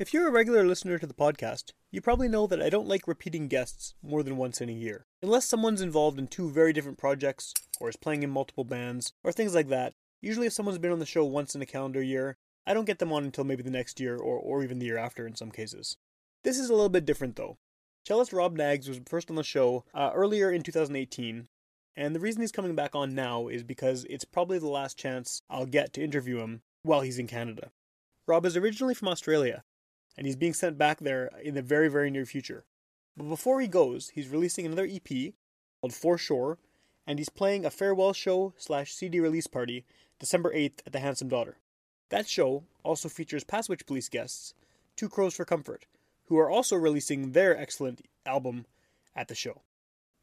If you're a regular listener to the podcast, you probably know that I don't like repeating guests more than once in a year. Unless someone's involved in two very different projects, or is playing in multiple bands, or things like that, usually if someone's been on the show once in a calendar year, I don't get them on until maybe the next year or, or even the year after in some cases. This is a little bit different though. Cellist Rob Knaggs was first on the show uh, earlier in 2018, and the reason he's coming back on now is because it's probably the last chance I'll get to interview him while he's in Canada. Rob is originally from Australia, and he's being sent back there in the very, very near future. But before he goes, he's releasing another EP called Foreshore, and he's playing a farewell show slash CD release party December 8th at the Handsome Daughter. That show also features past Witch Police guests, Two Crows for Comfort, who are also releasing their excellent album at the show.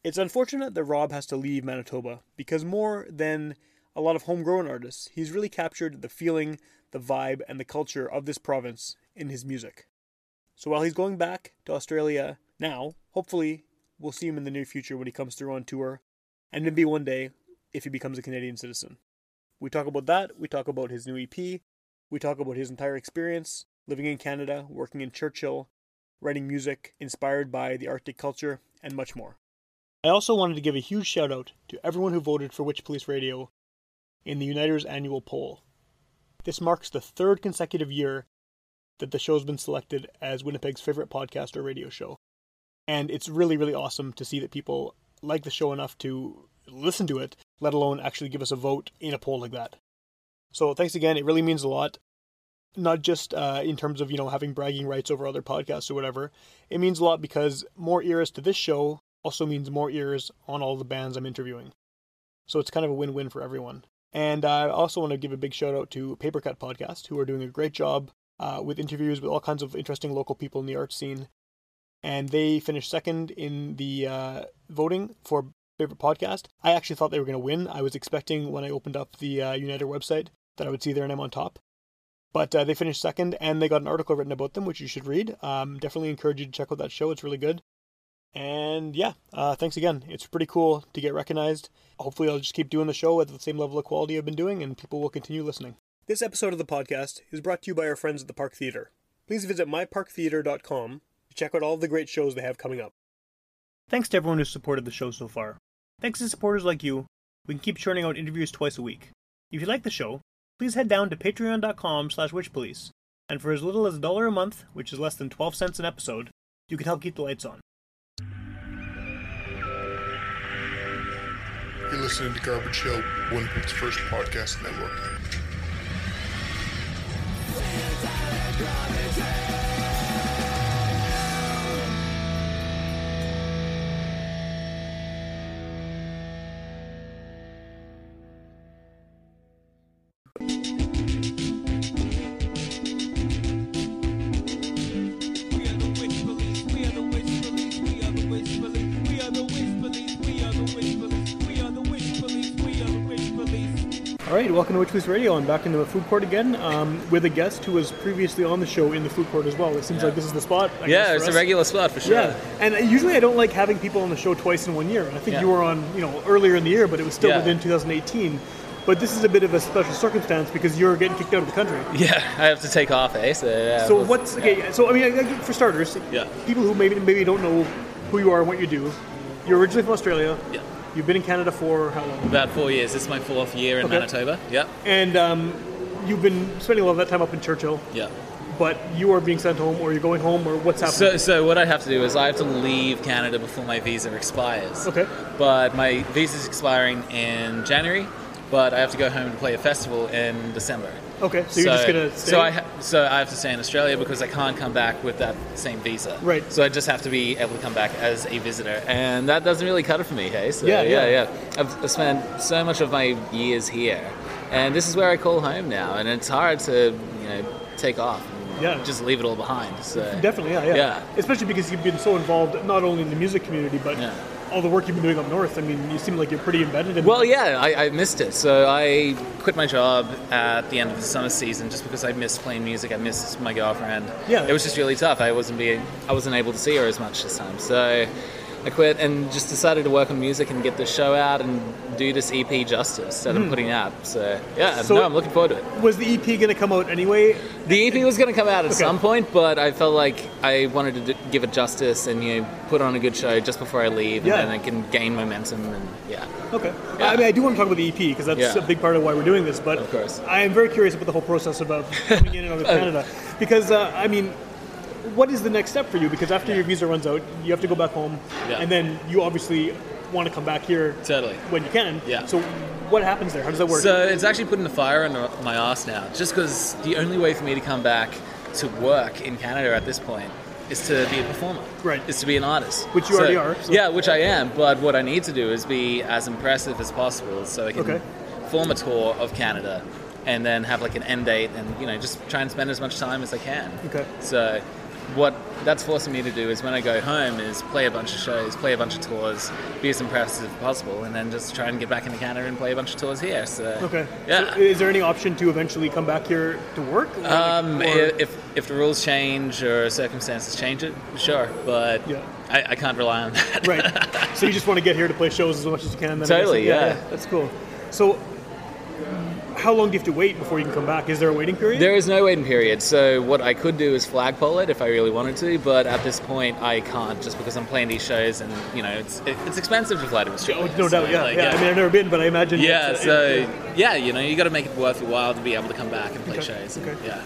It's unfortunate that Rob has to leave Manitoba because more than a lot of homegrown artists, he's really captured the feeling, the vibe, and the culture of this province in his music. So while he's going back to Australia now, hopefully we'll see him in the near future when he comes through on tour, and maybe one day if he becomes a Canadian citizen. We talk about that, we talk about his new EP, we talk about his entire experience living in Canada, working in Churchill, writing music inspired by the Arctic culture, and much more. I also wanted to give a huge shout out to everyone who voted for Witch Police Radio in the Uniters annual poll. This marks the third consecutive year that the show's been selected as Winnipeg's favorite podcast or radio show. And it's really, really awesome to see that people like the show enough to listen to it, let alone actually give us a vote in a poll like that. So thanks again. It really means a lot. Not just uh, in terms of you know having bragging rights over other podcasts or whatever. It means a lot because more ears to this show also means more ears on all the bands I'm interviewing. So it's kind of a win-win for everyone. And I also want to give a big shout out to Papercut Podcast, who are doing a great job uh, with interviews with all kinds of interesting local people in the art scene. And they finished second in the uh, voting for favorite podcast. I actually thought they were going to win. I was expecting when I opened up the uh, Uniter website that I would see their name on top. But uh, they finished second, and they got an article written about them, which you should read. Um, definitely encourage you to check out that show. It's really good. And yeah, uh, thanks again. It's pretty cool to get recognized. Hopefully, I'll just keep doing the show at the same level of quality I've been doing, and people will continue listening. This episode of the podcast is brought to you by our friends at the Park Theatre. Please visit myparktheatre.com to check out all the great shows they have coming up. Thanks to everyone who's supported the show so far. Thanks to supporters like you, we can keep churning out interviews twice a week. If you like the show, please head down to patreon.com slash witchpolice, and for as little as a dollar a month, which is less than 12 cents an episode, you can help keep the lights on. You're listening to Garbage Hill, Winnipeg's first podcast network. Right, welcome to Witch Police Radio. I'm back in the food court again um, with a guest who was previously on the show in the food court as well. It seems like this is the spot. I Yeah, it's a regular spot for sure. Yeah, and usually I don't like having people on the show twice in one year. I think Yeah. you were on, you know, earlier in the year, but it was still Yeah. within 2018. But this is a bit of a special circumstance because you're getting kicked out of the country. Yeah, I have to take off, eh? So, yeah, So well, what's okay? So I mean, for starters, Yeah. people who maybe maybe don't know who you are and what you do. You're originally from Australia. Yeah. You've been in Canada for how long? About four years. This is my fourth year in Okay. Manitoba. Yeah, And um, you've been spending a lot of that time up in Churchill. yeah. But you are being sent home, or you're going home, or what's happening? So, so what I have to do is I have to leave Canada before my visa expires. Okay. But my visa is expiring in January, but I have to go home to play a festival in December. Okay, so you're just gonna stay. So I ha- so I have to stay in Australia because I can't come back with that same visa. Right. So I just have to be able to come back as a visitor, and that doesn't really cut it for me. Hey. So Yeah, yeah, yeah. yeah. I've I've spent so much of my years here, and this is where I call home now, and it's hard to you know take off. Yeah. Just leave it all behind. So Definitely, yeah, yeah, Yeah. Especially because you've been so involved not only in the music community, but Yeah. All the work you've been doing up north. I mean, you seem like you're pretty embedded in. Well, yeah, I, I missed it. So I quit my job at the end of the summer season just because I missed playing music. I missed my girlfriend. Yeah. it was just really tough. I wasn't being, I wasn't able to see her as much this time. So I quit and just decided to work on music and get the show out and do this EP justice that I'm putting out. So yeah, Hmm. So- no, I'm looking forward to it. Was the EP going to come out anyway? The EP was going to come out at Okay. some point, but I felt like I wanted to d- give it justice and you know put on a good show just before I leave, Yeah. and then I can gain momentum and yeah. Okay. Yeah. I mean, I do want to talk about the EP because that's Yeah. a big part of why we're doing this. But Of course. I am very curious about the whole process about coming in and out of Canada because uh, I mean, what is the next step for you? Because after your visa runs out, you have to go back home, Yeah. and then you obviously want to come back here Totally. when you can. Yeah. So what happens there? How does that work? So it's actually putting the fire under my ass now, just because the only way for me to come back to work in Canada at this point is to be a performer. Right. Is to be an artist. Which you So- already are, so- Yeah, which I am. But what I need to do is be as impressive as possible, so I can Okay. form a tour of Canada, and then have like an end date, and you know just try and spend as much time as I can. Okay. So what that's forcing me to do is when I go home is play a bunch of shows, play a bunch of tours, be as impressive as possible, and then just try and get back into Canada and play a bunch of tours here. So okay. yeah. So is there any option to eventually come back here to work? Or Um, or- if if the rules change or circumstances change it, sure, but Yeah. I, I can't rely on that. right. So you just want to get here to play shows as much as you can. Then I guess. Totally, yeah. That's cool. So how long do you have to wait before you can come back? Is there a waiting period? There is no waiting period, so what I could do is flagpole it if I really wanted to, but at this point I can't just because I'm playing these shows and you know it's it's expensive to fly to Australia. Oh, no doubt, so, yeah, like, yeah. I mean, I've never been, but I imagine. yeah, it's, uh, so it- yeah, you know you got to make it worth your while to be able to come back and play Okay, shows. okay. Yeah.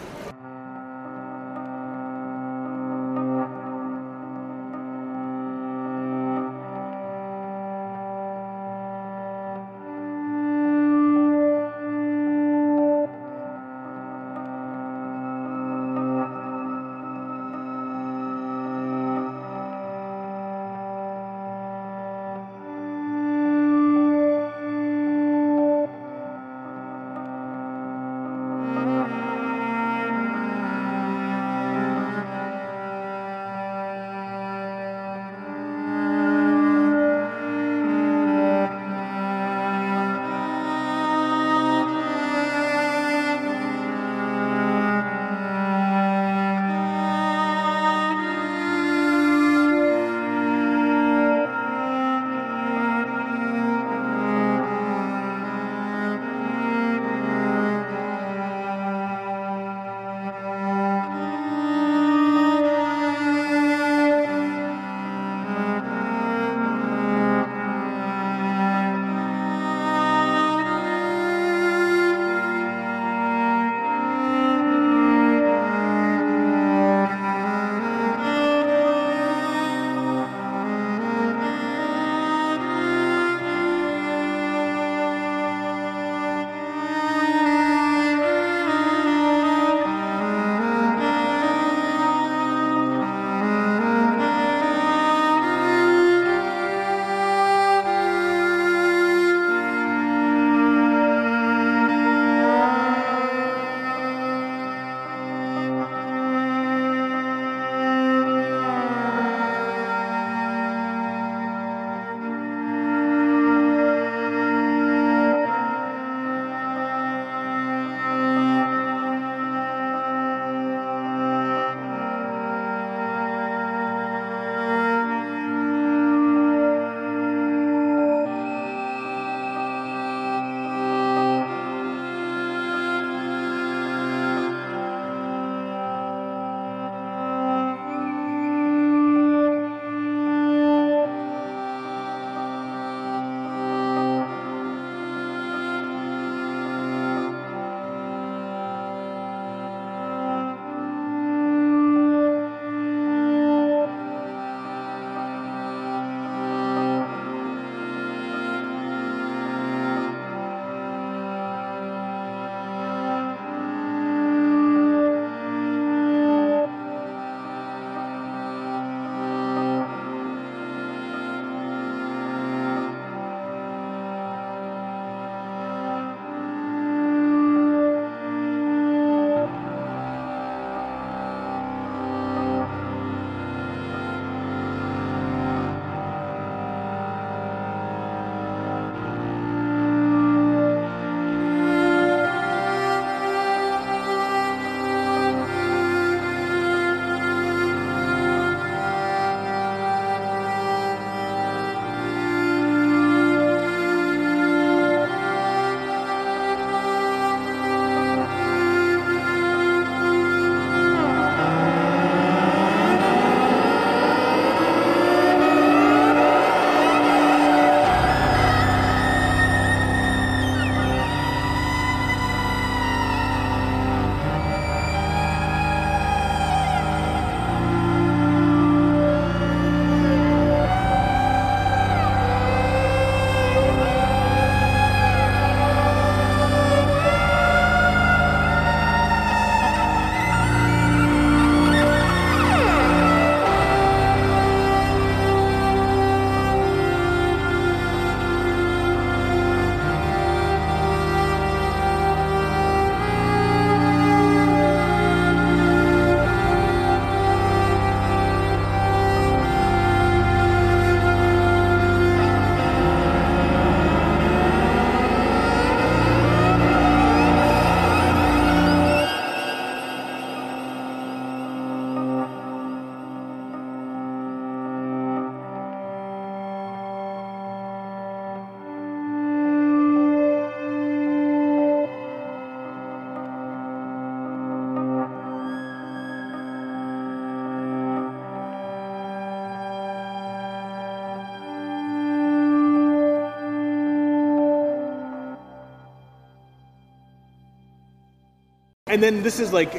And then this is like,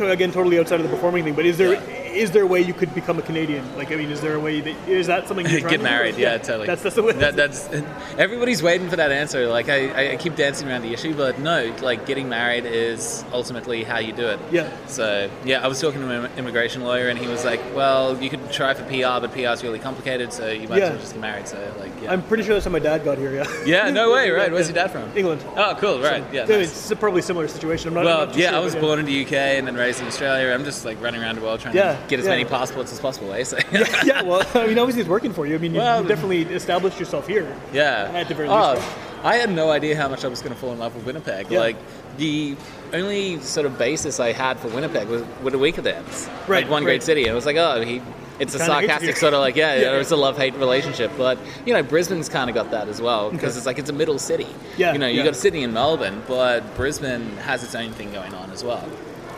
again, totally outside of the performing thing. But is there is there a way you could become a Canadian? Like, I mean, is there a way that is that something you're trying Get to do? married, yeah, totally. That's that's the way. That, that's everybody's waiting for that answer. Like I, I- keep dancing around the issue, but no, like getting married is ultimately how you do it. Yeah. So yeah, I was talking to an immigration lawyer, and he was like, "Well, you could try for PR, but PR is really complicated, so you might Yeah. as well just get married." So like, yeah. I'm pretty sure that's how my dad got here. Yeah. yeah, no way, right? Where's your dad from? England. Oh, cool, right? Yeah. So nice. It's a probably similar situation. I'm not. I'm Well, not too yeah, sure, I was born in the UK and then raised in Australia. I'm just like running around the world trying Yeah, to get as yeah. many passports as possible, eh? So, Yeah, yeah, well, I mean, obviously it's working for you. I mean, you, Well, you definitely established yourself here. Yeah. At the very oh, least. I had no idea how much I was going to fall in love with Winnipeg. Yeah. Like the only sort of basis I had for Winnipeg was with a Weakerthans. Right, Like one right. great city. And it was like, oh, he. It's a sarcastic sort of like, yeah, Yeah, it's a love hate relationship. But, you know, Brisbane's kind of got that as well because Okay. it's like it's a middle city. Yeah, You know, you yeah. got Sydney and Melbourne, but Brisbane has its own thing going on as well.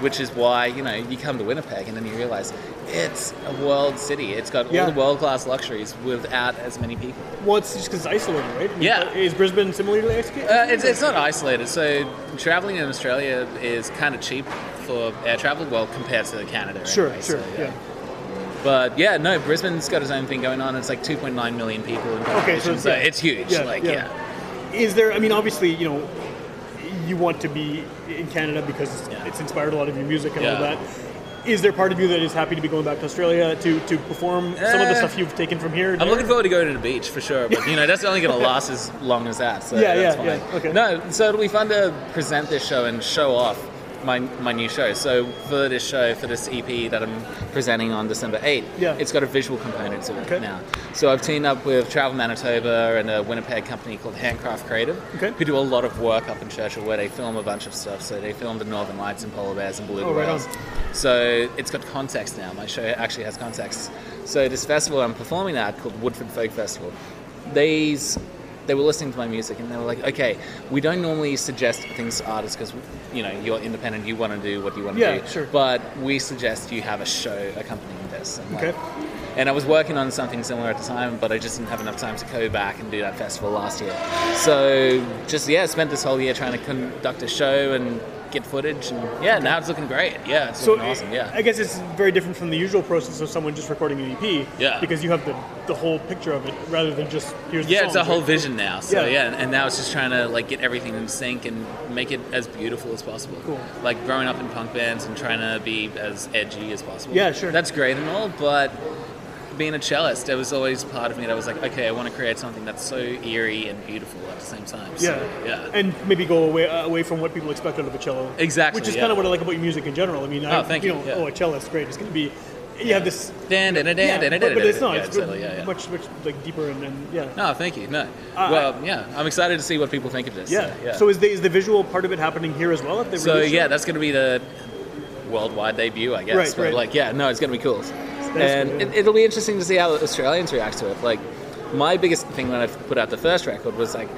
Which is why, you know, you come to Winnipeg and then you realize it's a world city. It's got Yeah. all the world class luxuries without as many people. Well, it's just because it's isolated, right? I mean, Yeah. Is Brisbane similar to the ISK? Uh, it's, it's not isolated. So traveling in Australia is kind of cheap for air travel, well, compared to Canada. Sure, anyway, sure, so, yeah. But yeah, no, Brisbane's got its own thing going on. It's like 2.9 million people in population, so it's- so yeah. it's huge. Yeah, like, yeah. yeah. Is there? I mean, obviously, you know, you want to be in Canada because Yeah. it's inspired a lot of your music and all that. Is there part of you that is happy to be going back to Australia to, to perform some of the Eh. stuff you've taken from here? I'm there? looking forward to going to the beach for sure, but you know that's only going to last as long as that. So Yeah, that's yeah, fine. yeah, okay. No, so it'll be fun to present this show and show off my my new show. So for this show, for this EP that I'm presenting on December 8th, Yeah. it's got a visual component to it Okay. now. So I've teamed up with Travel Manitoba and a Winnipeg company called Handcraft Creative, Okay. who do a lot of work up in Churchill where they film a bunch of stuff. So they filmed the Northern Lights and polar bears and beluga Oh, right whales. on. So it's got context now. My show actually has context. So this festival I'm performing at called Woodford Folk Festival. These they were listening to my music and they were like, okay, we don't normally suggest things to artists because you know you're independent, you want to do what you want to Yeah, do. sure. But we suggest you have a show accompanying this. Like- Okay. and I was working on something similar at the time, but I just didn't have enough time to go back and do that festival last year. So just yeah, spent this whole year trying to conduct a show and get footage, and yeah, now it's looking great. Yeah, it's So looking awesome. Yeah. I guess it's very different from the usual process of someone just recording an EP. Yeah. Because you have the, the whole picture of it rather than just here's the yeah, it's a songs, whole vision now. So Yeah. yeah. and now it's just trying to like get everything in sync and make it as beautiful as possible. Cool. Like growing up in punk bands and trying to be as edgy as possible. Yeah, sure. That's great and all, but being a cellist, there was always part of me that was like, okay, I want to create something that's so eerie and beautiful at the same time. So, Yeah. yeah. And maybe go away uh, away from what people expect out of a cello. Exactly, Which is yeah. kind of what I like about your music in general. I mean, I, Oh, thank you, know, yeah. oh, a cellist, great. It's going to be, you have this. Dan, dan, dan, dan, dan, but, but it's not. It's totally, yeah, yeah. much, much like deeper and, and yeah. No, thank you. No. Uh, well, yeah, I'm excited to see what people think of this. yeah. yeah. So is the is the visual part of it happening here as well? At the So yeah, that's going to be the worldwide debut, I guess. Right, but right. like, yeah, no, it's going to be cool. And it, it'll be interesting to see how Australians react to it. Like, my biggest thing when I put out the first record was like,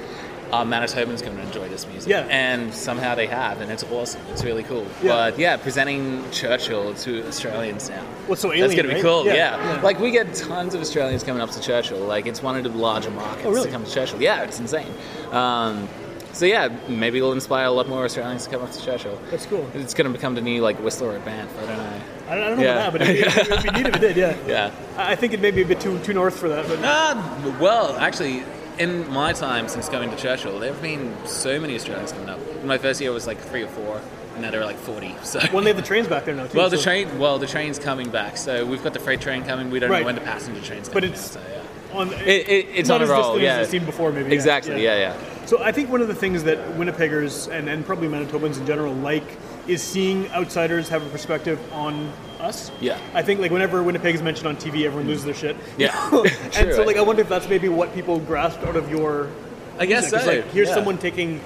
are Manitobans going to enjoy this music? Yeah. And somehow they have, and it's awesome. It's really cool. Yeah. But yeah, presenting Churchill to Australians now. What's so That's going to be right? cool. Yeah, Yeah, yeah. Like we get tons of Australians coming up to Churchill. Like it's one of the larger markets Oh, really? to come to Churchill. Yeah, it's insane. Um, so yeah, maybe it'll inspire a lot more Australians to come up to Churchill. That's cool. It's going to become the new like Whistler or Banff. I don't know. I don't, I don't know Yeah. about that, but it'd be, it'd be neat if it did. Yeah. Yeah. I think it may be a bit too too north for that, but Uh, well, actually, in my time since going to Churchill, there have been so many Australians coming up. My first year was like three or four, and now there are like forty. So. when they have the trains back there now too. well, the so- train. Well, the train's coming back, so we've got the freight train coming. We don't Right. know when the passenger train's But it's- now, so, yeah. on It, it, it's not on a as roll. Yeah, seen before, maybe. yeah. Exactly. Yeah, yeah. So I think one of the things that Winnipeggers and, and probably Manitobans in general like is seeing outsiders have a perspective on us. Yeah. I think like whenever Winnipeg is mentioned on TV, everyone loses their shit. Yeah. and so like I wonder if that's maybe what people grasped out of your. I guess so, Like here's yeah. someone taking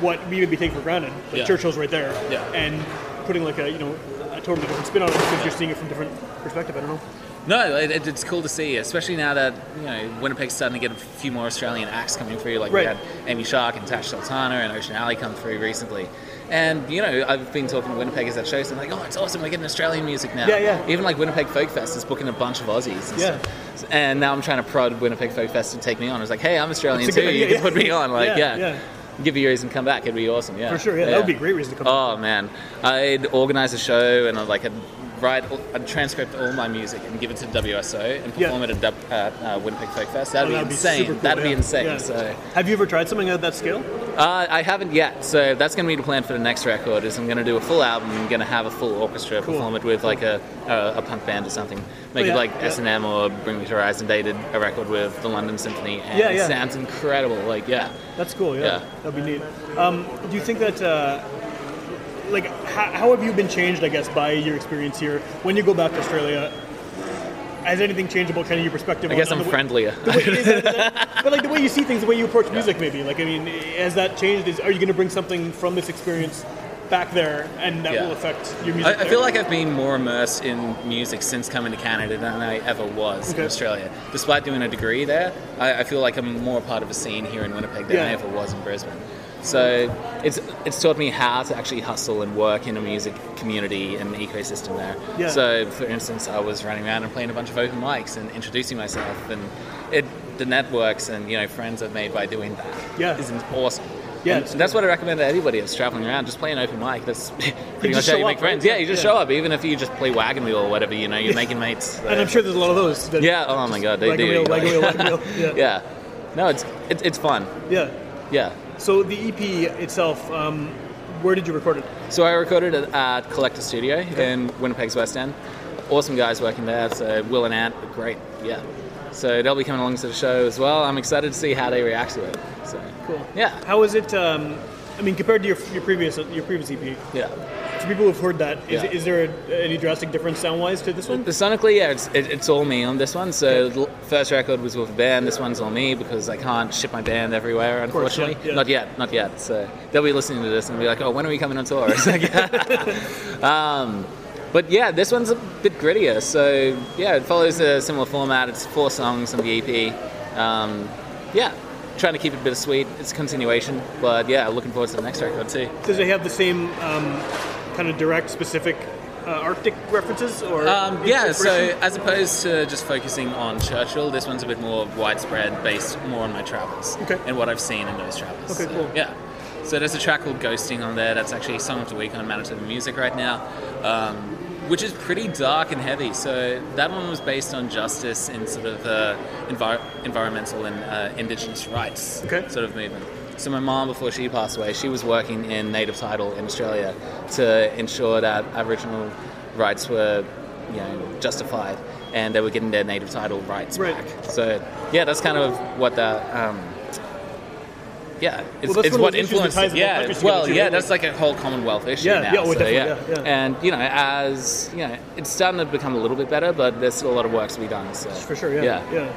what we would maybe taking for granted. Like Yeah. Churchill's right there. Yeah. And putting like a you know a totally different spin on it because you're seeing it from different perspective. I don't know. No, it, it- it's cool to see, especially now that you know Winnipeg's starting to get a few more Australian acts coming through. Like Right. we had Amy Shark and Tash Sultana and Ocean Alley come through recently. And you know, I've been talking to Winnipeggers at shows, and like, oh, it's awesome, we're getting Australian music now. Yeah, yeah. Even like Winnipeg Folk Fest is booking a bunch of Aussies. And Yeah. Stuff. And now I'm trying to prod Winnipeg Folk Fest to take me on. I was like, hey, I'm Australian too. good You can put me on. Like, yeah, yeah. yeah. give you a reason to come back. It'd be awesome. Yeah, For sure, yeah, that would be a great reason to come. Oh man, I'd organize a show and I'd like I'd write, I'd transcript all my music and give it to the WSO and Yeah. perform it at Dub, uh, uh, Winnipeg Folk Fest. That'd Oh, be that'd insane. super cool, that'd be insane. Yeah. So. Have you ever tried something at that scale? Uh, I haven't yet, so that's going to be the plan for the next record. Is I'm going to do a full album. I'm going to have a full orchestra, Cool. perform it with like a, a, a punk band or something. Make Oh, yeah, it like. S and M or Bring Me the Horizon. They did a record with the London Symphony, and Yeah, yeah. it sounds incredible. Like yeah, That's cool. Yeah, Yeah. that'd be neat. Um, do you think that, uh, like, how, how have you been changed? I guess by your experience here. When you go back to Australia, has anything changed about kind of your perspective? I on, guess on I'm the way- friendlier. way- is that- that- but like the way you see things, the way you approach music, maybe. Like, I mean, has that changed? Is, are you going to bring something from this experience back there, and that Yeah. will affect your music? I, I feel like I've been more immersed in music since coming to Canada than I ever was Okay. in Australia. Despite doing a degree there, I, I feel like I'm more part of a scene here in Winnipeg than Yeah. I ever was in Brisbane. So it's it's taught me how to actually hustle and work in a music community and ecosystem there. Yeah. So, for instance, I was running around and playing a bunch of open mics and introducing myself, and it the networks and you know friends I've made by doing that Yeah. is awesome. Yeah, And that's what I recommend to anybody that's traveling around. Just play an open mic. That's pretty much how you make up, friends. right? Yeah, you just Yeah. show up. Even if you just play wagon wheel or whatever, you know, you're making mates. and I'm sure there's a lot of those. That Yeah. Oh my god, they wagon do. wheel, wagon wheel, wagon wheel. Yeah. yeah. No, it's it's it's fun. yeah. Yeah. So the EP itself, um, where did you record it? So I recorded it at Collector Studio in Winnipeg's West End. Awesome guys working there. So Will and Ant, are great. Yeah. So they'll be coming along to the show as well. I'm excited to see how they react to it. So Cool. yeah, How was it? Um, I mean, compared to your, your previous your previous EP, yeah. People who've heard that, is, Yeah. is there a, any drastic difference sound wise to this one? The sonically, yeah, it's, it, it's all me on this one. So the first record was with a band. This one's all me because I can't ship my band everywhere, course, unfortunately. yeah. Not yet, not yet. So they'll be listening to this and be like, "Oh, when are we coming on tour?" Um, but yeah, this one's a bit grittier. So yeah, it follows a similar format. It's four songs on the EP. Um, yeah, trying to keep it bittersweet. It's a continuation, but yeah, looking forward to the next record too. Does it have the same um, kind of direct, specific uh, Arctic references? Or Um, yeah, so as opposed to just focusing on Churchill, this one's a bit more widespread, based more on my travels Okay. and what I've seen in those travels. Okay, So, cool. Yeah. So there's a track called Ghosting on there. That's actually Song of the Week on Manitoba Music right now, um, which is pretty dark and heavy. So that one was based on justice in sort of uh, envir- environmental and uh, indigenous rights Okay. sort of movement. So my mom, before she passed away, she was working in native title in Australia to ensure that Aboriginal rights were, you know, justified, and they were getting their native title rights Right. back. So yeah, that's kind of what that. Um, yeah, it's, Well, it's what those issues influenced. ties it. the whole Yeah, well, yeah, that's like a whole Commonwealth issue Yeah, now. yeah, so, yeah. yeah, yeah. and you know, as you know, it's starting to become a little bit better, but there's still a lot of work to be done. So for sure, yeah, yeah. yeah.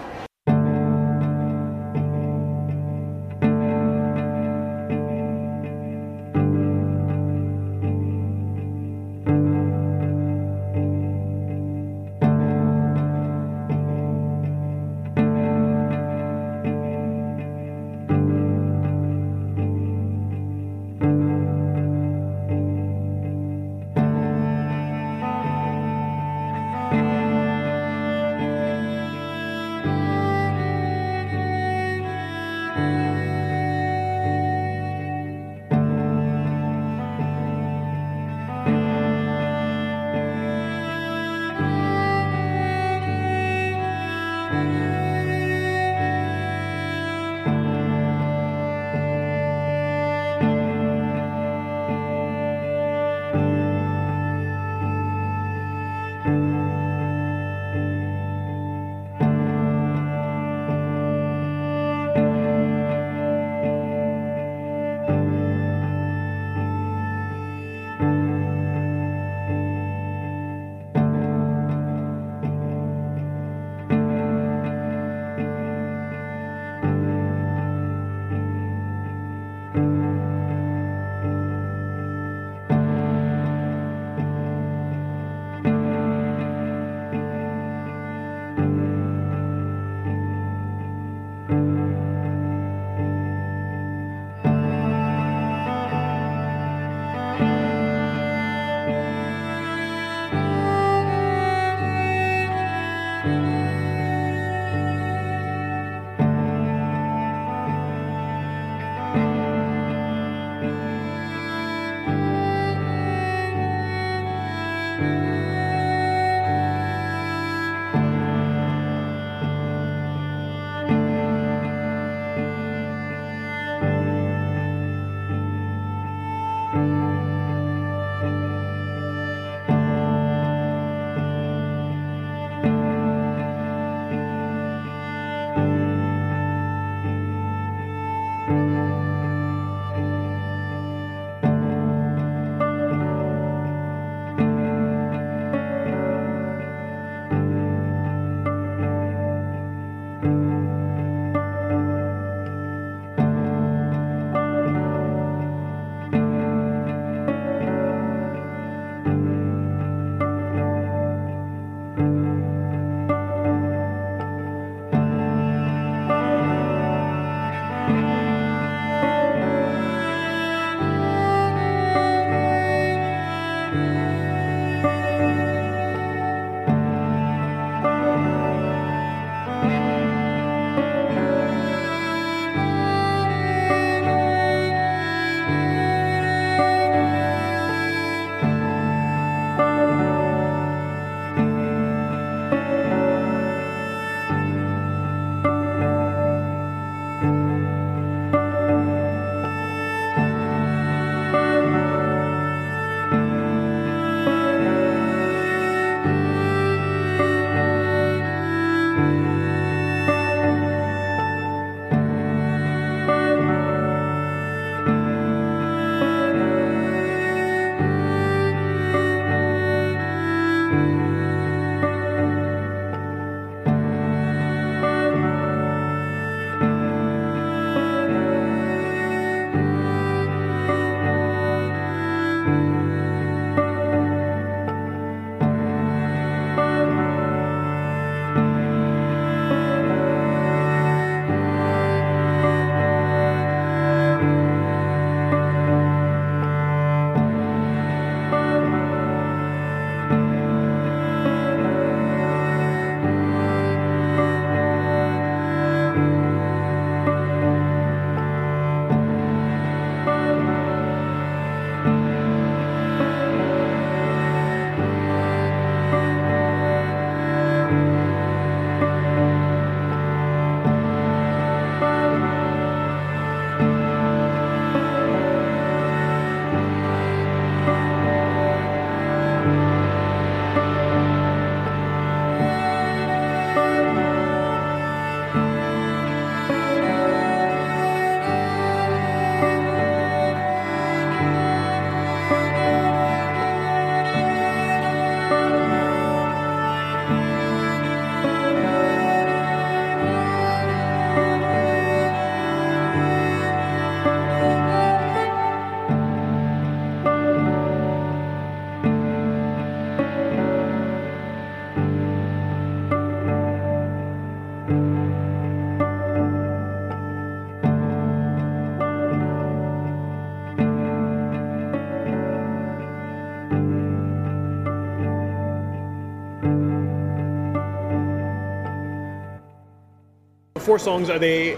Four songs. Are they?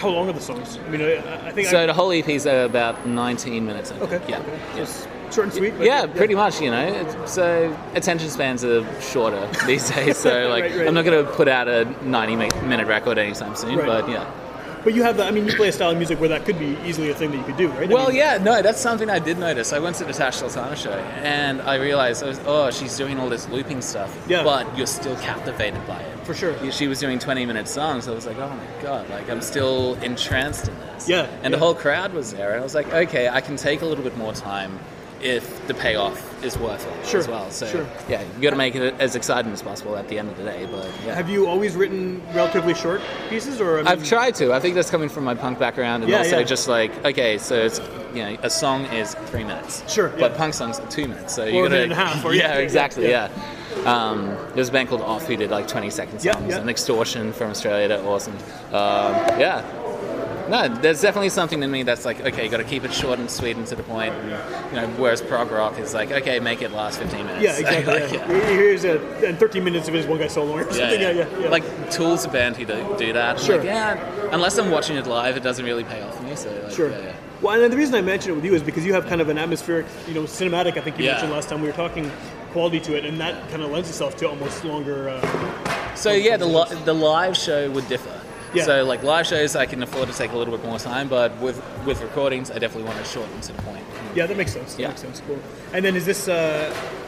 How long are the songs? I mean, I, I think. So I, the whole EP is about 19 minutes. I okay. Yeah. okay. Yeah. short and sweet. but Yeah, pretty much. You know, so attention spans are shorter these days. So like, Right, right. I'm not going to put out a 90 minute record anytime soon. Right. But yeah. But you have that. I mean, you play a style of music where that could be easily a thing that you could do, right? I Well, mean, yeah, no, that's something I did notice. I went to the Tash Sultana show and I realized, I was, oh, she's doing all this looping stuff, Yeah. but you're still captivated by it. For sure. She was doing 20 minute songs. I was like, oh my god, like I'm still entranced in this. Yeah, And the whole crowd was there, and I was like, okay, I can take a little bit more time if the payoff is worth it Sure, as well. So sure. yeah, you got to make it as exciting as possible at the end of the day. But yeah. Have you always written relatively short pieces, or I mean, I've tried to. I think that's coming from my punk background, and Yeah, also yeah. just like okay, so it's you know a song is three minutes, Sure, but yeah. punk songs are two minutes, so Or you a got to minute and a half, or- yeah, yeah, exactly, yeah. Yeah. Um, there's a band called Off who did like 20 second songs, Yeah, yeah. and Extortion from Australia, they're awesome. Um, yeah. No, there's definitely something in me that's like, okay, you got to keep it short and sweet and to the point. And, you know, whereas prog rock is like, okay, make it last 15 minutes. Yeah, exactly. Like, yeah. Here's a and 13 minutes of his one guy soloing or Yeah, something. Yeah, yeah, yeah. Like Tool's a band who do, do that. Sure. Like, yeah, unless I'm watching it live, it doesn't really pay off for me. So like, Sure. yeah, yeah. Well, and the reason I mention it with you is because you have kind of an atmospheric, you know, cinematic. I think you Yeah. mentioned last time we were talking quality to it, and that kind of lends itself to almost longer. Uh, So yeah, the li- the live show would differ. Yeah. So like live shows, I can afford to take a little bit more time, but with with recordings, I definitely want to shorten to the point. yeah, that makes sense. That Yeah. makes sense. Cool. And then is this? Uh, uh,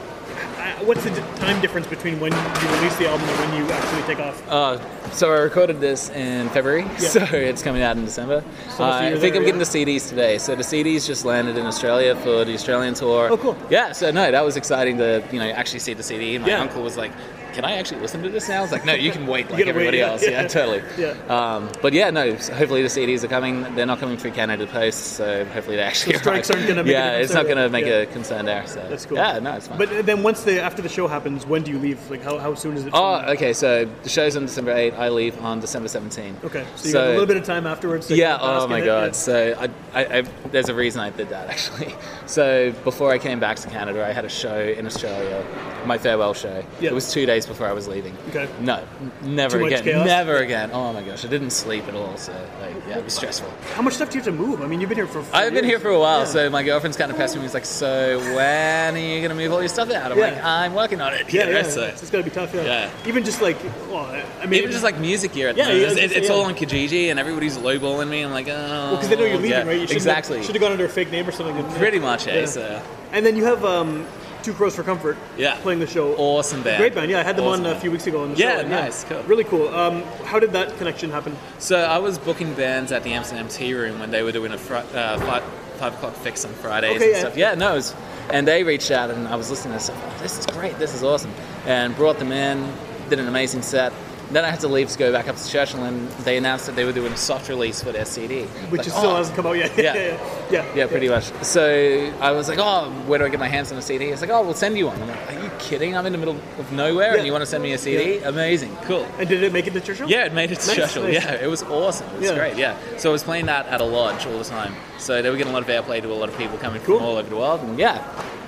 what's the time difference between when you release the album and when you actually take off? Uh, so I recorded this in February, Yeah. so it's coming out in December. So Uh, I think there, I'm getting the CDs today. So the CDs just landed in Australia for the Australian tour. Oh, cool. Yeah, so no, that was exciting to you know actually see the CD. My Yeah. uncle was like, "Can I actually listen to this now?" I was like, "No, you can wait like gotta wait, everybody yeah, else." yeah. Yeah, totally. Yeah. Um, but yeah, no. so hopefully the CDs are coming. They're not coming through Canada Post, so hopefully they actually. Strikes arrive. aren't gonna make Yeah, it's not going to make yeah. a concern there. So That's cool. Yeah, no, it's fine. But then once the after the show happens, when do you leave? Like how, how soon is it? Oh, okay. So the show's on December 8. I leave on December 17. Okay, so you got a little bit of time afterwards. To Yeah. kind of bask Oh my god. So I, I, I, there's a reason I did that actually. So before I came back to Canada, I had a show in Australia, my farewell show. Yeah. It was two days before I was leaving. Okay. No, never Too again. Never again. Oh my gosh, I didn't sleep at all. So like, yeah, it was stressful. How much stuff do you have to move? I mean, you've been here for. I've been here for a while, Yeah. so my girlfriend's kind of pestering me. She's like, "So when are you gonna move all your stuff out?" I'm Yeah. like, "I'm working on it." Yeah, yeah. so- It's, to be tough. Yeah. Yeah. Even just like, well, I mean, Even just like music gear at Yeah, the yeah, It's, it's all on Kijiji and everybody's lowballing me. I'm like, oh. because they know you're leaving, right? You exactly. Should have gone under a fake name or something. Pretty much? Yeah. So, And then you have um, Two Crows for Comfort. Yeah. Playing the show. awesome band. Great band. Yeah, I had them Awesome on a few weeks ago on the Yeah, show. and nice, cool. Really cool. Um, how did that connection happen? So I was booking bands at the Amsterdam Tea Room when they were doing a fr- uh, five, five o'clock fix on Fridays Okay, and yeah. stuff. Yeah, no, it was, and they reached out and I was listening to stuff. Oh, this is great. This is awesome. And brought them in, did an amazing set. Then I had to leave to go back up to Churchill, and they announced that they were doing a soft release for their CD. Which Like, still oh, hasn't come out yet. Yeah. yeah, yeah, Yeah, pretty much. So I was like, oh, where do I get my hands on a CD? It's like, oh, we'll send you one. I'm like, are you kidding? I'm in the middle of nowhere Yeah. and you want to send me a CD? Amazing. Cool. And did it make it to Churchill? Yeah, it made it to Nice, Churchill. nice. Yeah, it was awesome. It was Yeah. great. Yeah. So I was playing that at a lodge all the time. So they were getting a lot of airplay to a lot of people coming Cool. from all over the world. And yeah.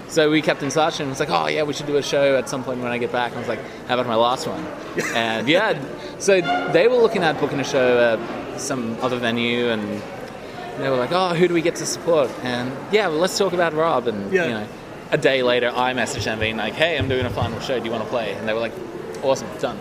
So we kept in touch and it was like, oh, yeah, we should do a show at some point when I get back. And I was like, how about my last one? and yeah, so they were looking at booking a show at some other venue and they were like, oh, who do we get to support? And yeah, well, let's talk about Rob. And, Yeah. you know, a day later, I messaged them being like, hey, I'm doing a final show. Do you want to play? And they were like, awesome, done.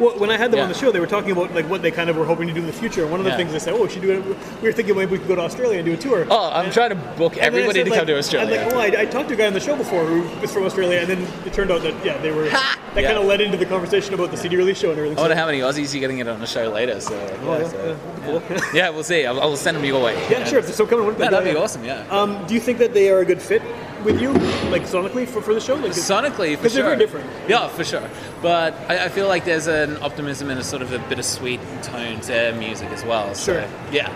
Well, when I had them Yeah. on the show, they were talking about like what they kind of were hoping to do in the future. And one of the Yeah. things they said, "Oh, we should do it." We were thinking maybe we could go to Australia and do a tour. Oh, I'm And- trying to book and everybody said, to like- come to Australia. I'm like, oh, I, I talked to a guy on the show before who was from Australia, and then it turned out that yeah, they were. That Yeah. kind of led into the conversation about the CD release show and everything. I wonder how many Aussies you're getting it on the show later. So, Oh, yeah, so- yeah, cool. yeah, we'll see. I'll, I'll send them your way. Yeah, sure. So come on, No, that'd be awesome. Yeah. Um, do you think that they are a good fit with you, like sonically, for, for the show? Like, Sonically, for 'Cause sure. they're very different. Yeah, for sure. But I, I feel like there's an optimism and a sort of a bittersweet tone to music as well. So, Sure. Yeah.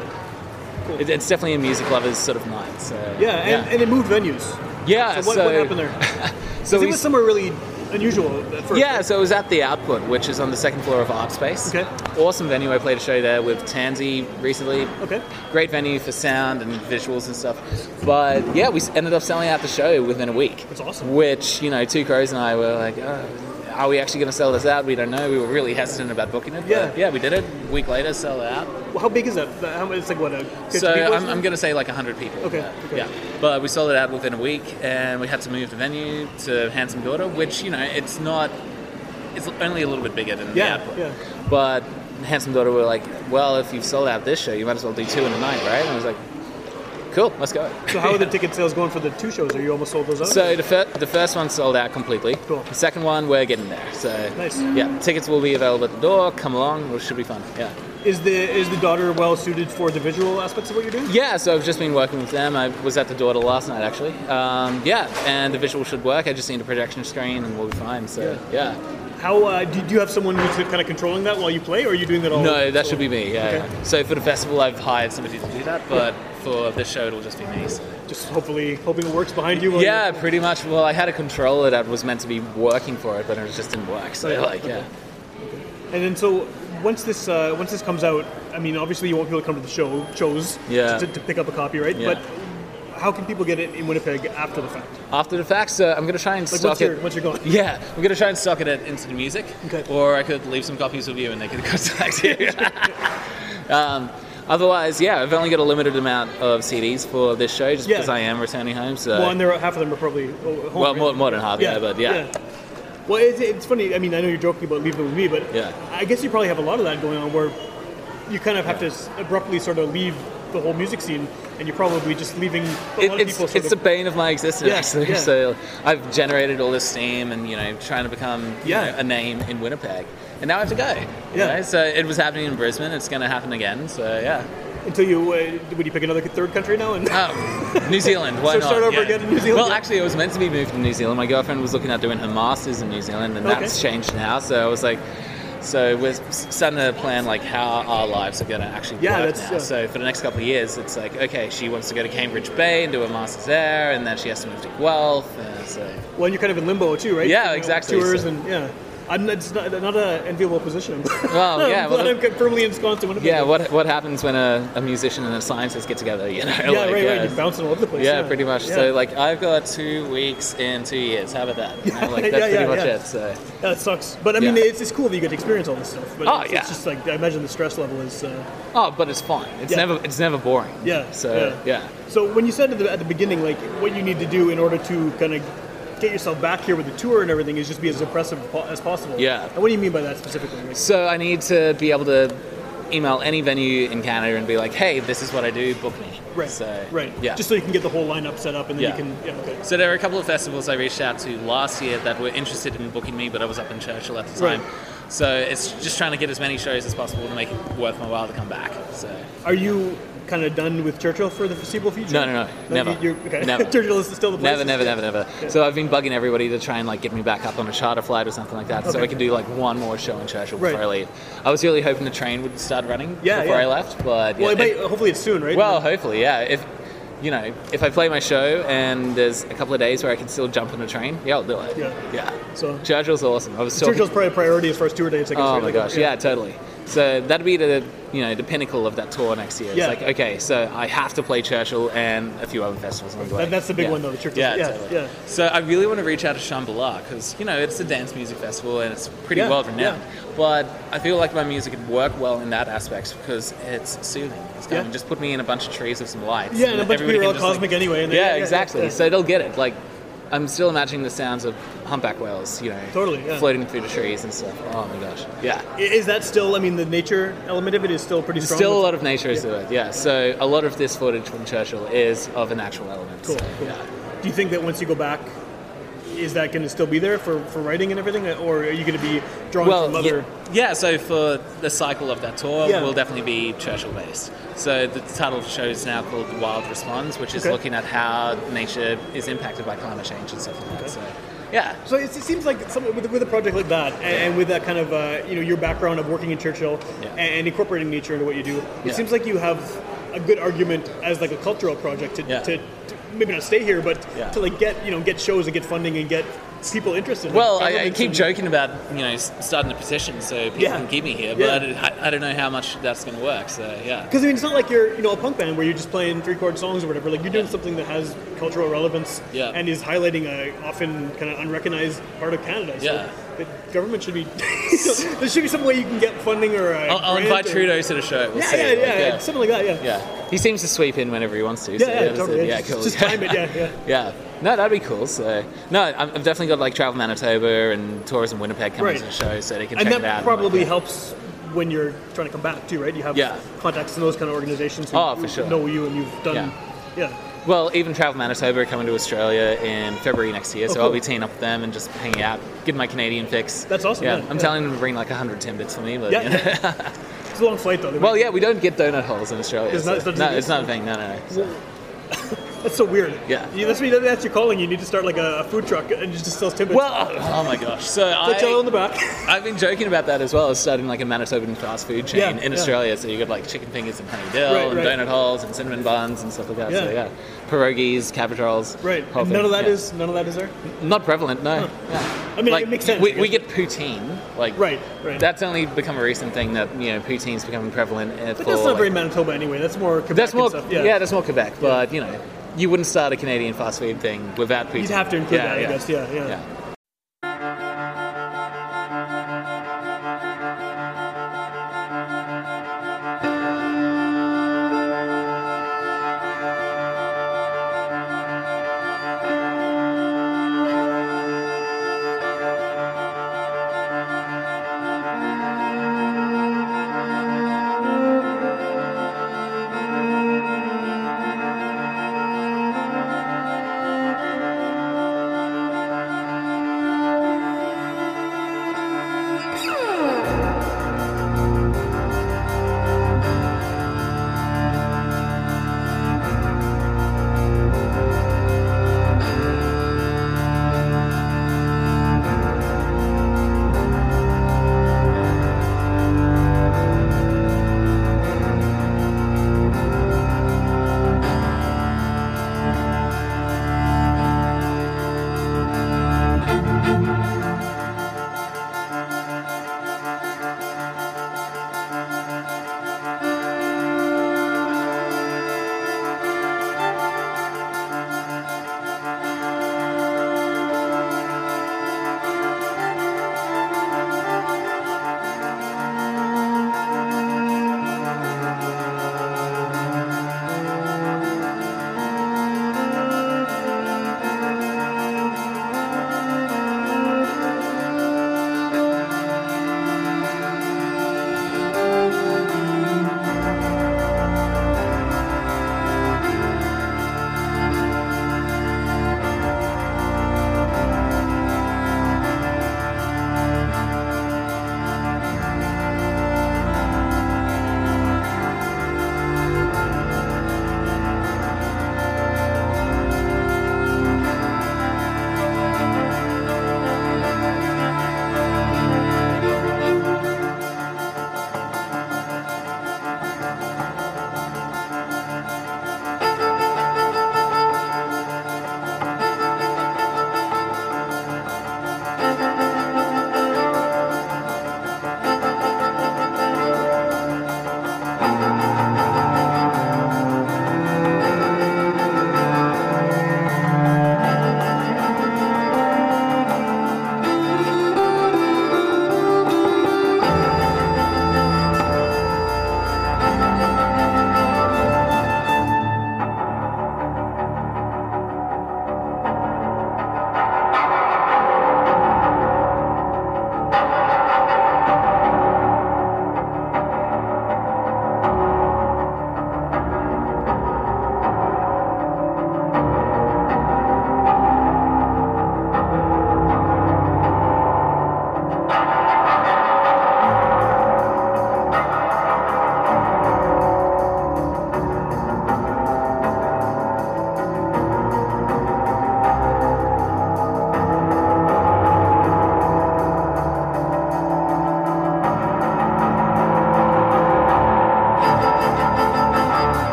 It, it's definitely a music lover's sort of night. So yeah, and, and it moved venues. yeah. So what, what happened there? So So it was somewhere really unusual at first. Yeah, so it was at the Output, which is on the second floor of Art Space. Okay. Awesome venue. I played a show there with Tansy recently. Okay. Great venue for sound and visuals and stuff. But yeah, we ended up selling out the show within a week. That's awesome. Which, you know, Two Crows and I were like, oh, are we actually going to sell this out? We don't know. We were really hesitant about booking it. Yeah. yeah, we did it. A week later, sell it out. Well, how big is that? How, it's like what a So people I'm. I'm going to say like 100 people. Okay, Yeah. okay. Yeah. But we sold it out within a week, and we had to move the venue to Handsome Daughter, which you know it's not. It's only a little bit bigger than Yeah, the output. yeah. But Handsome Daughter were like, well, if you've sold out this show, you might as well do two in a night, right? And I was like, cool, let's go. So how are the ticket sales going for the two shows? Are you almost sold those out? So the, fir- the first one sold out completely. Cool. The second one, we're getting there. So Nice. Yeah, tickets will be available at the door. Come along, it should be fun. Yeah. is the is the daughter well suited for the visual aspects of what you're doing? Yeah, so I've just been working with them. I was at the daughter last night actually. Um, yeah, and the visual should work. I just need a projection screen and we'll be fine. So yeah. How uh, do, you have someone who's kind of controlling that while you play, or are you doing that all? No, that should be me. Yeah, Okay. yeah. So for the festival, I've hired somebody to do that, but for this show, it'll just be me. So. Just hopefully hoping it works behind you. Yeah, you're- pretty much. Well, I had a controller that was meant to be working for it, but it just didn't work. So yeah. like, Okay. yeah. And then so once this uh, once this comes out, I mean, obviously you want people to come to the show shows Yeah. to, to pick up a copy, right? Yeah. But how can people get it in Winnipeg after the fact? After the fact, so I'm gonna try and Like stock once it. you're once you're gone. Yeah, I'm gonna try and stock it at Into the Music. Okay. Or I could leave some copies with you and they could contact you. um, otherwise, yeah, I've only got a limited amount of CDs for this show just Yeah. because I am returning home. So, Well, and there are, half of them are probably oh, home, well, more, more than half, yeah, but yeah. Well, it's, it's funny. I mean, I know you're joking about leaving with me, but Yeah. I guess you probably have a lot of that going on where you kind of have to s- abruptly sort of leave the whole music scene, and you're probably just leaving a It, of it's. It's the bane of my existence. Yeah. So I've generated all this steam and you know trying to become Yeah. know, a name in Winnipeg, and now I have to go. Yeah. know? So it was happening in Brisbane. It's going to happen again. So yeah. until you uh, would you pick another third country now? And Oh, New Zealand. Why So not? start over Yeah. again in New Zealand? Well, actually, it was meant to be moved to New Zealand. My girlfriend was looking at doing her masters in New Zealand, and Okay. that's changed now. So I was like, so we're starting to plan like how our lives are going to actually Yeah, work that's, now. uh, So for the next couple of years, it's like, okay, she wants to go to Cambridge Bay and do a masters there, and then she has to move to Guelph. Uh, so well, you're kind of in limbo too, right? Yeah, You know, exactly, Tours so- and yeah. I'm, it's not, not an enviable position. Well, yeah, well, I'm firmly ensconced in Winnipeg. yeah, what what happens when a, a musician and a scientist get together? You know, Yeah, like, right, right. You're bouncing all over the place. Yeah, pretty much. Yeah. So like I've got two weeks in two years. How about that? You know, like Yeah, that's yeah, pretty much yeah. it. So that sucks. But I mean, Yeah. it's, it's cool that you get to experience all this stuff. But Oh, it's, yeah. it's just like I imagine the stress level is. Uh, oh, but it's fun. It's Yeah. never it's never boring. Yeah, So yeah. yeah. So when you said at the, at the beginning, like what you need to do in order to kind of get yourself back here with the tour and everything is just be as impressive as possible. Yeah. And what do you mean by that specifically? Like, So I need to be able to email any venue in Canada and be like, hey, this is what I do. Book me. right. So right. Yeah. Just so you can get the whole lineup set up and then Yeah. you can. Yeah. Okay. So there were a couple of festivals I reached out to last year that were interested in booking me, but I was up in Churchill at the time. Right. time. So it's just trying to get as many shows as possible to make it worth my while to come back. So Are you kind of done with Churchill for the foreseeable future? No, no, no, never. you- okay. Never. Churchill is still the place. never, never, never, never. So I've been bugging everybody to try and like get me back up on a charter flight or something like that, so I can do like one more show in Churchill before Right. I leave. I was really hoping the train would start running Yeah, before yeah. I left, but yeah, Well, it it- might, hopefully it's soon, right? well, hopefully, yeah. If you know, if I play my show and there's a couple of days where I can still jump on a train, yeah, I'll do it. Yeah. yeah. So- Churchill's awesome. I was talking, Churchill's probably a priority as far as tour dates. I guess, Oh right? my Like, gosh, yeah. totally. So that'd be the you know the pinnacle of that tour next year. It's Yeah. like okay, so I have to play Churchill and a few other festivals along the way. That- that's the big Yeah. one, though, the Churchill- Yeah, yeah, totally. yeah. So I really want to reach out to Shambhala because you know it's a dance music festival and it's pretty Yeah, world renowned. yeah. But I feel like my music would work well in that aspect because it's soothing. It's kind Yeah. of just put me in a bunch of trees with some lights. Yeah, and a bunch of people are all just, like- cosmic anyway. And yeah, yeah, yeah, exactly. yeah. So they'll get it. Like, I'm still imagining the sounds of humpback whales, you know, Totally, yeah. floating through the trees and stuff. Oh my gosh, yeah. Is that still? I mean, the nature element of it is still pretty There's strong. still a lot of nature is to it, yeah. So a lot of this footage from Churchill is of a natural element. Cool. so, cool. yeah. Do you think that once you go back, is that going to still be there for, for writing and everything, or are you going to be drawing Well, from other? yeah, yeah, so for the cycle of that tour, Yeah. will definitely be Churchill based. So the title of the show is now called The Wild Response, which is Okay. looking at how nature is impacted by climate change and stuff like that. So, yeah. So it, seems like some, with, with a project like that, and, and with that kind of uh, you know your background of working in Churchill Yeah. and, incorporating nature into what you do, it Yeah. seems like you have a good argument as like a cultural project to, Yeah. to, to maybe not stay here, but Yeah. to like get you know get shows and get funding and get people interested. like Well, I, I keep and- joking about you know starting a petition so people Yeah. can keep me here, Yeah. but I, I don't know how much that's going to work. So yeah, Because I mean, it's not like you're you know a punk band where you're just playing three chord songs or whatever. Like you're doing Yeah. something that has cultural relevance Yeah. and is highlighting a often kind of unrecognized part of Canada. So Yeah. The government should be. there should be some way you can get funding or. I'll, I'll invite or- Trudeau to the show. We'll Yeah, see. yeah, Like, yeah, yeah, something like that. Yeah. Yeah. He seems to sweep in whenever he wants to. Yeah, so yeah, totally. yeah, Just- cool. Just time it. Yeah, yeah. Yeah. No, that'd be cool. So, no, I've definitely got like Travel Manitoba and Tourism Winnipeg coming Right. to the show, so they can And check it that out. probably Like, helps when you're trying to come back too, right? You have Yeah. contacts in those kind of organizations who Oh, for sure. know you and you've done. Yeah. Well, even Travel Manitoba are coming to Australia in February next year, so Oh, cool. I'll be teaming up with them and just hanging out, getting my Canadian fix. That's awesome, Yeah, yeah, I'm yeah. telling them to bring like 100 timbits for me. But, Yeah, you know. It's a long flight though. Well, yeah, we don't get donut holes in Australia. It's so- not- it's not no, it's not a thing. No, no, no. So- That's so weird. Yeah. You, that's, what- that's your calling. You need to start like a, food truck and just sell timbits. well, oh my gosh. So Put yellow in I, the back. I've been joking about that as well as starting like a Manitoban fast food chain Yeah, in yeah. Australia. So you got like chicken fingers and honey dill Right, and right. donut holes and cinnamon buns and stuff like that. So Yeah. yeah, pierogies, cabbage rolls. right. None thing, of that yeah. is none of that is there. Not prevalent, no. Yeah. I mean, like, it makes sense. We, we get poutine, like Right, right. That's only become a recent thing that you know poutine's becoming prevalent. uh, But for, that's not very Manitoba anyway. That's more Quebec That's more, stuff. yeah. that's more Quebec. But you know, you wouldn't start a Canadian fast food thing without poutine. You'd have to include Yeah, that, I guess. Yeah, yeah. Yeah.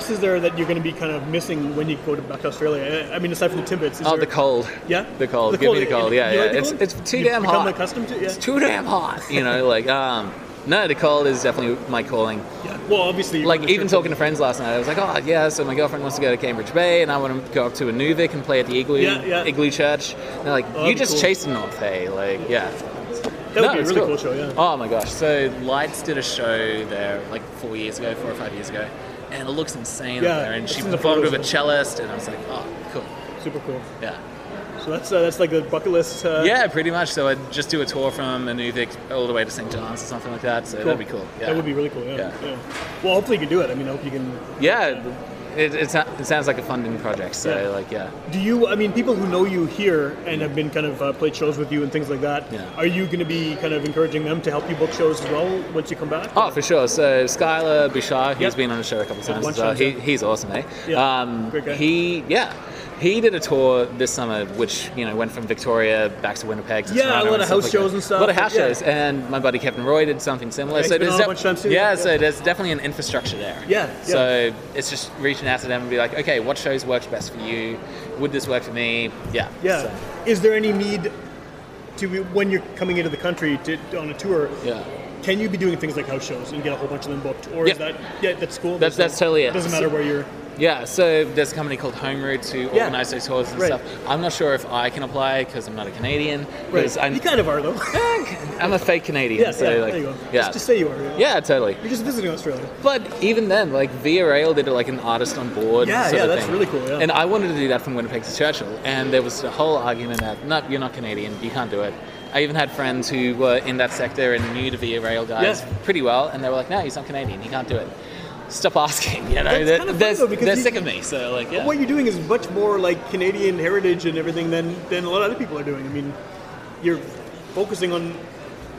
Else is there that you're going to be kind of missing when you go to back to Australia? I mean, aside from the timbits. Oh, there- the cold. Yeah, The cold. Give me the cold. Yeah, yeah. like the It's cold? it's too You've damn hot. accustomed to it. Yeah. It's too damn hot. You know, like um, no, the cold is definitely my calling. yeah. Well, obviously, Like even talking to friends last night, I was like, oh yeah, so my girlfriend wants to go to Cambridge Bay, and I want to go up to Inuvik and play at the Igloo Yeah, yeah. Igloo Church. And they're like, Oh, you just cool. chased the North, hey? Like, yeah. That would No, be a really cool. show. Yeah. Oh my gosh! So Lights did a show there like four years ago, four or five years ago, and it looks insane Yeah, up there. And she performed with a cellist, and I was like, oh, cool, Super cool. yeah. So that's uh, that's like the bucket list. Uh, Yeah, pretty much. So I'd just do a tour from Inuvik all the way to St. John's or something like that. So cool. that'd be cool. Yeah. That would be really cool. Yeah. Yeah. yeah. Well, hopefully you can do it. I mean, I hope you can. Yeah, it, it, it sounds like a funding project. So Yeah. like, yeah. Do you? I mean, people who know you here and have been kind of uh, played shows with you and things like that. Yeah. Are you going to be kind of encouraging them to help you book shows as well once you come back? Oh, for sure. So Skylar Bouchard, he's Yep. been on the show a couple times bunch as well. He, he's awesome, eh? Yeah, Um, great guy. He, yeah, he did a tour this summer, which you know went from Victoria back to Winnipeg. To Yeah, a lot of house like shows that. and stuff, A lot of house yeah. shows, and my buddy Kevin Roy did something similar. Yeah, so there's on a def- bunch of too, yeah, yeah. so there's definitely an infrastructure there. Yeah, yeah. So it's just reaching out to them and be like, okay, what shows works best for you? Would this work for me? Yeah. Yeah. So, Is there any need to when you're coming into the country to on a tour? yeah. Can you be doing things like house shows and get a whole bunch of them booked, or is that yeah that's cool? That's- There's that's totally it. Doesn't matter where you're. Yeah, so there's a company called Home Route to Yeah. organise those tours and Right. stuff. I'm not sure if I can apply because I'm not a Canadian. Right. I'm, you kind of are though. I'm a fake Canadian. yeah, so yeah. like, there you go. Yeah. Just, just say you are. Yeah. yeah, totally. You're just visiting Australia. But even then, like Via Rail did like an artist on board. Yeah, yeah, that's thing. really cool, yeah. And I wanted to do that from Winnipeg to Churchill, and there was a whole argument that no, you're not Canadian, you can't do it. I even had friends who were in that sector and knew the Via Rail guys Yeah. pretty well, and they were like, "No, he's not Canadian, he can't do it." Stop asking, you know. That's They're, kind of they're, though, because they're you- sick of me, so like, yeah. What you're doing is much more like Canadian heritage and everything than than a lot of other people are doing. I mean, you're focusing on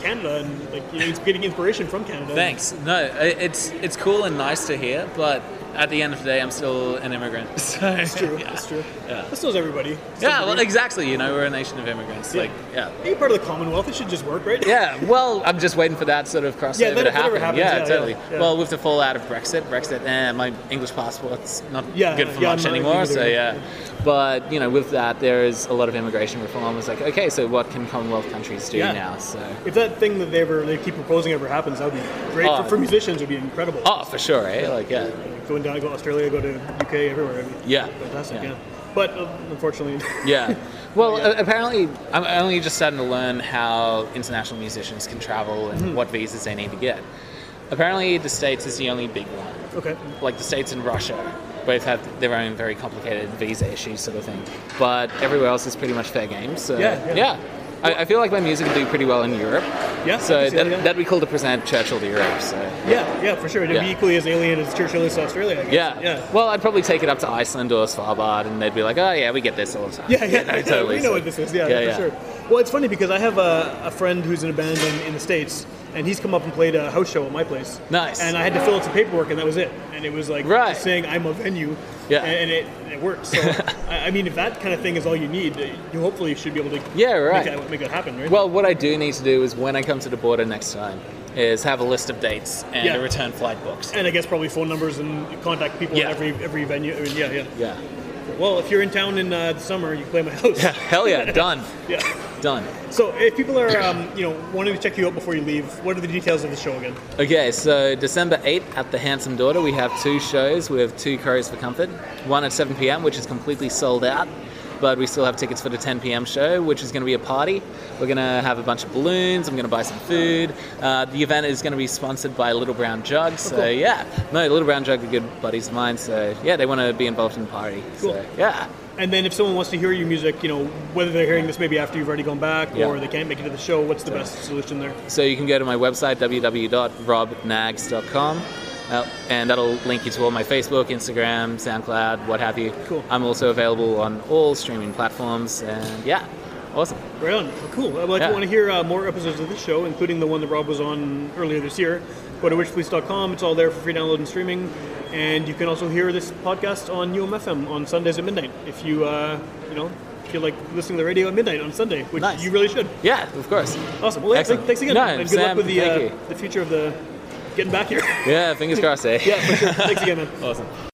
Canada and like you know, getting inspiration from Canada. Thanks. No, it's it's cool and nice to hear, but at the end of the day, I'm still an immigrant. So That's true. Yeah. That's true. Yeah. That's knows everybody. Yeah, well, exactly. You know, we're a nation of immigrants. Like, yeah. You're part of the Commonwealth. It should just work, right? Yeah, well, I'm just waiting for that sort of crossover Yeah, that- to happen. never happens, yeah, yeah, totally. yeah, yeah. Well, with the fallout of Brexit, Brexit, eh, my English passport's not Yeah, good for yeah, much anymore. either. So yeah, but you know, with that, there is a lot of immigration reform. It's like, okay, so what can Commonwealth countries do Yeah. now? So. If that thing that they ever they keep proposing ever happens, that would be great Oh. for, for musicians. It would be incredible. Oh, for sure, eh? Like, yeah, Going down, go to Australia, go to UK, everywhere. I mean, yeah, fantastic. yeah. Yeah. But uh, unfortunately, Yeah. Well, a- apparently, I'm only just starting to learn how international musicians can travel and Hmm. what visas they need to get. Apparently, the States is the only big one. okay. Like the States and Russia both have their own very complicated visa issues, sort of thing. But everywhere else is pretty much fair game. So, Yeah, yeah. I, I feel like my music would do pretty well in Europe. Yeah, So that, that, yeah. that'd be cool to present Churchill to Europe. So. Yeah, yeah, for sure. It'd Yeah. be equally as alien as Churchill is to Australia. I guess. Yeah. yeah. Well, I'd probably take it up to Iceland or Svalbard, and they'd be like, "Oh yeah, we get this all the time." Yeah, yeah, know, totally. we know So- what this is. Yeah, yeah, for yeah. sure. Well, it's funny because I have a, a friend who's in a band in, in the states, and he's come up and played a house show at my place. Nice. And I had to fill out some paperwork, and that was it. And it was like Right. saying I'm a venue. Yeah. And, and it, it worked. So I, I mean, if that kind of thing is all you need, you hopefully should be able to Yeah, right. make, that, make that happen, right? Well, what I do need to do is when I come to the border next time, is have a list of dates and Yeah. a return flight books. and I guess probably phone numbers and contact people Yeah. at every every venue. I mean, yeah, yeah. Yeah. Well, if you're in town in uh, the summer, you can play my house. Yeah. Hell yeah. Done. yeah. Done. So if people are, um, you know, wanting to check you out before you leave, what are the details of the show again? Okay, so December 8th at the Handsome Daughter, we have two shows. We have two Crows for Comfort. One at 7 p.m., which is completely sold out, but we still have tickets for the 10 p.m. show, which is going to be a party. We're going to have a bunch of balloons. I'm going to buy some food. Uh, the event is going to be sponsored by Little Brown Jug. So, cool. yeah. No, Little Brown Jug are good buddies of mine. So, yeah, they want to be involved in the party. Cool. So, yeah. And then if someone wants to hear your music, you know, whether they're hearing this maybe after you've already gone back Yeah. or they can't make it to the show, what's the best solution there? So you can go to my website, www.robnags.com, and that'll link you to all my Facebook, Instagram, SoundCloud, what have you. Cool. I'm also available on all streaming platforms, and yeah, awesome. Right on. Well, cool. Well, if Yeah. you want to hear uh, more episodes of this show, including the one that Rob was on earlier this year, go to witchpolice.com. It's all there for free download and streaming. And you can also hear this podcast on UMFM on Sundays at midnight if you, uh, you know, feel like listening to the radio at midnight on Sunday, which Nice. you really should. Yeah, of course. Awesome. Well, Excellent. thanks again. No, and good luck with the, uh, the future of the getting back here. Yeah, fingers crossed, eh? yeah, for sure. Thanks again, man. Awesome.